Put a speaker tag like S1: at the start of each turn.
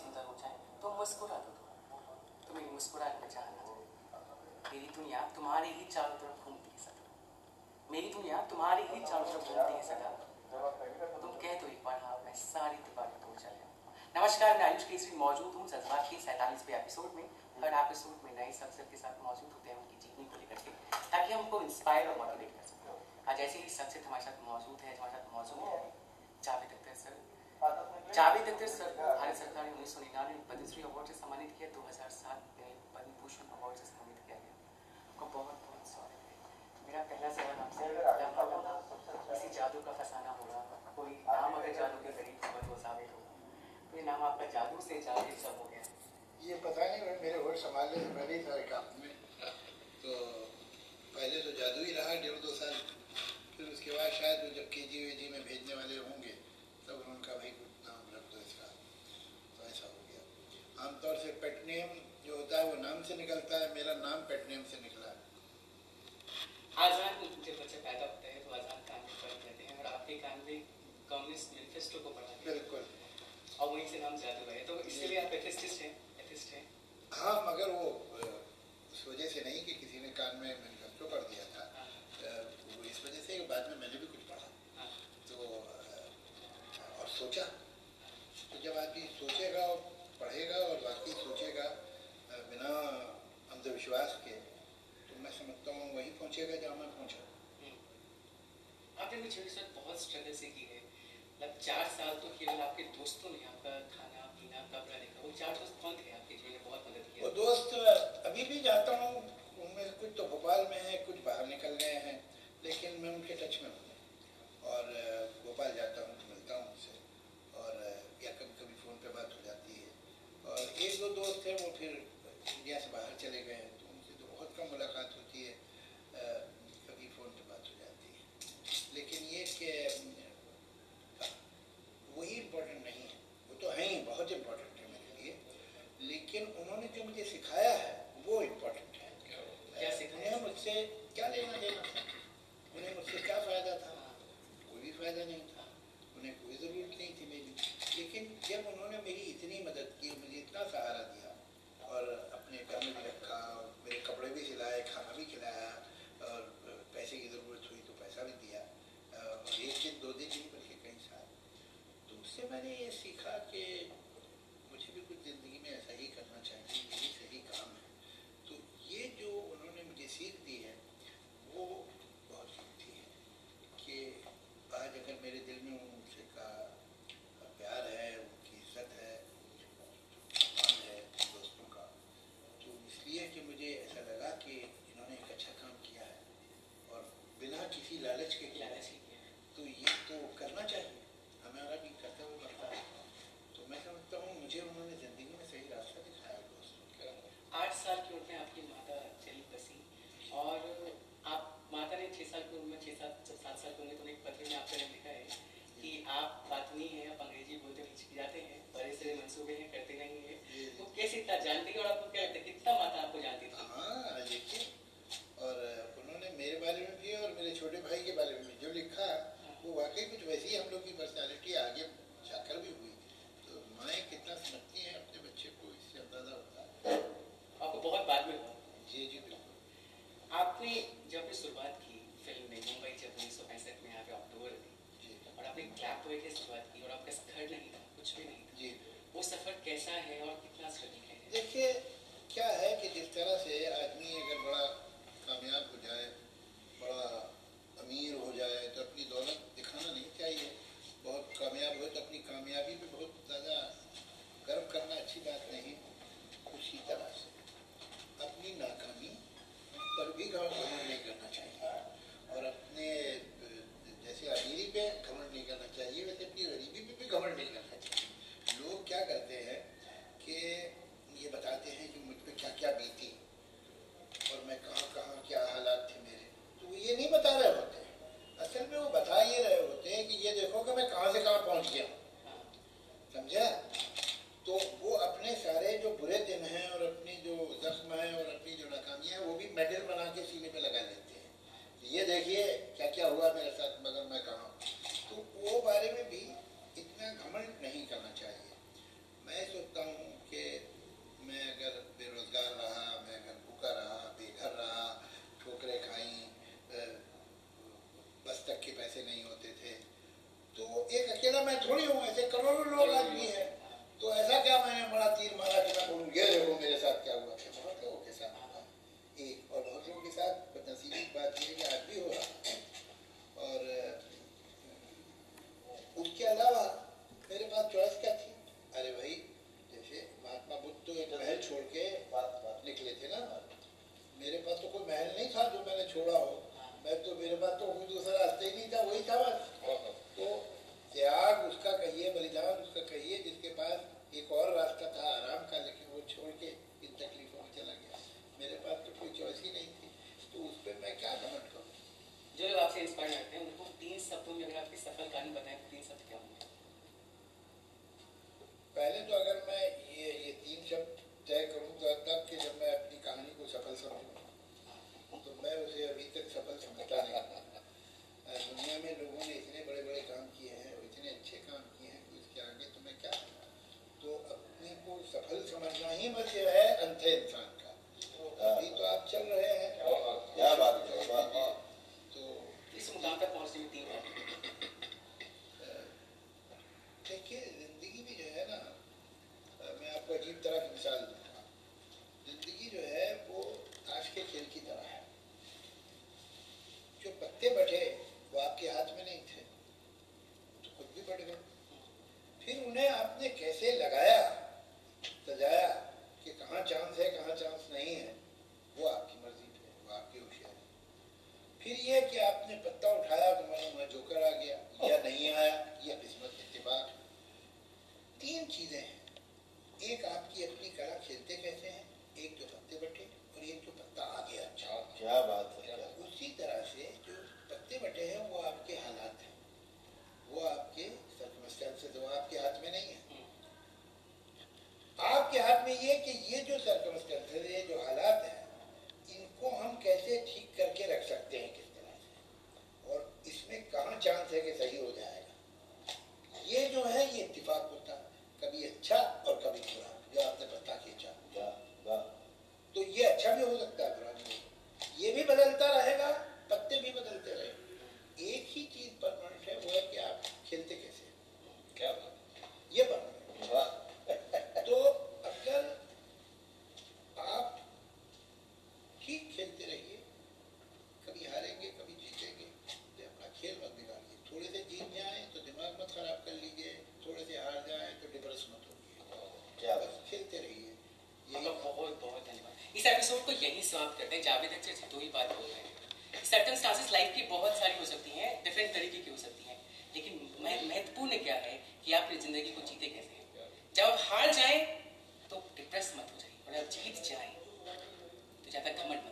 S1: सुंदर हो जाए तो मुस्कुरा दो तुम तो मेरी मुस्कुराहट में चाहना मेरी दुनिया तुम्हारे ही चारों तरफ़ घूमती है सदा मेरी दुनिया तुम्हारे ही चारों तरफ़ घूमती है सदा तुम कह तो एक बार हाँ मैं सारी दीवारें तोड़ चले नमस्कार मैं आयुष केसरी मौजूद हूँ जज्बात के सैतालीसवें एपिसोड में हर एपिसोड में नए सब्जेक्ट के साथ मौजूद होते हैं उनकी जीवनी को लेकर के ताकि हमको इंस्पायर और मोटिवेट कर सकें आज ऐसे ही सब्जेक्ट हमारे साथ मौजूद है हमारे साथ मौजूद है जावेद अख्तर सर। भारत सरकार ने उन्नीस सौ निन्यानवे में पद्मश्री अवार्ड से सम्मानित किया। दो हज़ार सात में पद्म भूषण अवार्ड से सम्मानित किया गया। आपको बहुत बहुत स्वागत है। मेरा पहला सवाल आपसे किसी जादू का फसाना होगा कोई नाम अगर जादू के करीब होगा तो साबित होगा ये नाम आपका जादू से जादू सब हो गया।
S2: ये पता नहीं मेरे होश संभालने से पहले ही सारे काम में तो पहले तो जादू ही रहा, डेढ़ दो साल। फिर उसके बाद शायद जब के जी में भेजने वाले होंगे तब उनका भाई कुछ नाम रख दो इसका तो ऐसा हो गया आमतौर से पेटनेम जो होता है वो नाम से निकलता है मेरा नाम पेटनेम से निकला
S1: आज़ाद जब बच्चा पैदा होता है तो आज़ाद कान में पढ़ जाते हैं और आपके कान में कम्युनिस्ट मैनिफेस्टो को पढ़ा
S2: बिल्कुल
S1: और वहीं से नाम जादू है तो इसलिए आप एथिस्टिस्ट हैं एथिस्ट हैं।
S2: हाँ मगर वो उस वजह से नहीं कि किसी ने कान में मैनिफेस्टो पढ़ दिया था। वो इस वजह से बाद में मैंने भी कुछ पढ़ा। तो और सोचा। तो जब आदमी सोचेगा और पढ़ेगा और बाकी सोचेगा बिना अंधविश्वास के तो मैं समझता हूँ वही पहुँचेगा जहाँ मैं पहुँचा।
S1: आपने मुझे बहुत स्ट्रगल से की है। मतलब चार साल तो केवल आपके दोस्तों ने आपका खाना, पीना कपड़ा देखा वो चार दोस्त कौन थे आपके जिन्होंने बहुत मदद की
S2: वो दोस्त, अभी भी जाता हूँ, उनमें कुछ तो भोपाल में है, कुछ बाहर निकल गए हैं, लेकिन मैं उनके टच में हूँ। और, भोपाल जाता हूँ, मिलता हूँ उनसे, और, या कभी कभी फ़ोन पे बात हो जाती है। और एक दो दोस्त हैं, वो फिर इंडिया से बाहर चले गए हैं तो उनसे तो बहुत कम मुलाकात होती है कभी फ़ोन पे बात हो जाती है लेकिन ये कि वही इम्पोर्टेंट नहीं है वो तो है ही बहुत इम्पोर्टेंट है मेरे लिए लेकिन उन्होंने जो मुझे सिखाया है वो इम्पोर्टेंट है।
S1: क्या
S2: उन्हें मुझसे क्या लेना देना था? उन्हें मुझसे क्या फ़ायदा था? कोई भी फ़ायदा नहीं था। उन्हें कोई ज़रूरत नहीं थी मेरी। लेकिन जब उन्होंने मेरी इतनी मदद की मुझे इतना सहारा दिया और अपने घर में भी रखा मेरे कपड़े भी सिलाए खाना भी खिलाया और पैसे की ज़रूरत हुई तो पैसा भी दिया और एक दिन दो दिन नहीं बल्कि कई साल तो उससे मैंने ये सीखा कि मुझे भी कुछ ज़िंदगी में ऐसा ही करना चाहिए यही सही काम है तो ये जो उन्होंने मुझे सीख दी है वो बहुत कीमती है कि आज अगर मेरे दिल में उनसे का प्यार है उनकी इज़्ज़त है मान है दोस्तों का तो इसलिए कि मुझे ऐसा लगा कि इन्होंने एक अच्छा काम किया है और बिना किसी लालच के किया
S1: लालच किया
S2: तो ये तो करना चाहिए हमारा भी कर्तव्य बनता है तो मैं समझता हूँ मुझे उन्होंने ज़िंदगी में सही रास्ता दिखाया दोस्तों
S1: आठ साल की उम्र में आपकी माता चली बसी और आप माता ने छः साल की उम्र में छः सात जब सात साल की उम्र तो एक पत्र में आपने लिखा है कि आप बातनी हैं आप अंग्रेज़ी बोलते हिचकी जाते हैं बड़े से मंसूबे हैं करते नहीं है तो कैसे इतना जानती है और आपको क्या लगता है कितना माता आपको जानती थी
S2: हाँ देखिए और उन्होंने मेरे बारे में भी और मेरे छोटे भाई के बारे में जो लिखा वो वाकई कुछ वैसी हम लोग की पर्सनालिटी आगे जाकर भी हुई। तो माएँ कितना समझती हैं अपने बच्चे को इससे अंदाज़ा होता है।
S1: आपको बहुत बाद में हुआ
S2: जी जी बिल्कुल।
S1: आपने जब अपनी शुरुआत की फ़िल्म में मुंबई जब उन्नीस सौ पैंसठ में यहाँ पे अक्टूबर थी
S2: जी।
S1: और आपने क्लैप बॉय की शुरुआत की और आपका घर नहीं था कुछ भी नहीं था
S2: जी।
S1: वो सफ़र कैसा है और कितना स्ट्रगल है?
S2: देखिए क्या है कि जिस तरह से आदमी अगर बड़ा कहाँ से कहाँ पहुँच गया? समझा? तो वो अपने सारे
S1: जो बुरे दिन हैं
S2: और अपनी जो जख्म है और अपनी जो नाकामिया है, वो भी मेडल बना के सीने पे लगा लेते हैं। तो ये देखिए
S3: क्या क्या
S1: हुआ मेरे साथ, मगर मैं
S2: कहा तो वो बारे में भी मतलब यही समाप्त करते हैं। जावेद अख्तर जी,
S3: दो ही
S2: बात बोल रहे हैं। सर्कमस्टांसेस लाइफ की बहुत सारी हो सकती हैं डिफरेंट तरीके की हो सकती हैं। लेकिन महत्वपूर्ण
S3: क्या
S2: है कि आप अपनी ज़िंदगी को जीते कैसे हैं? जब हार जाए तो डिप्रेस मत
S1: हो जाए और आप जीत जाए तो ज़्यादा घमंड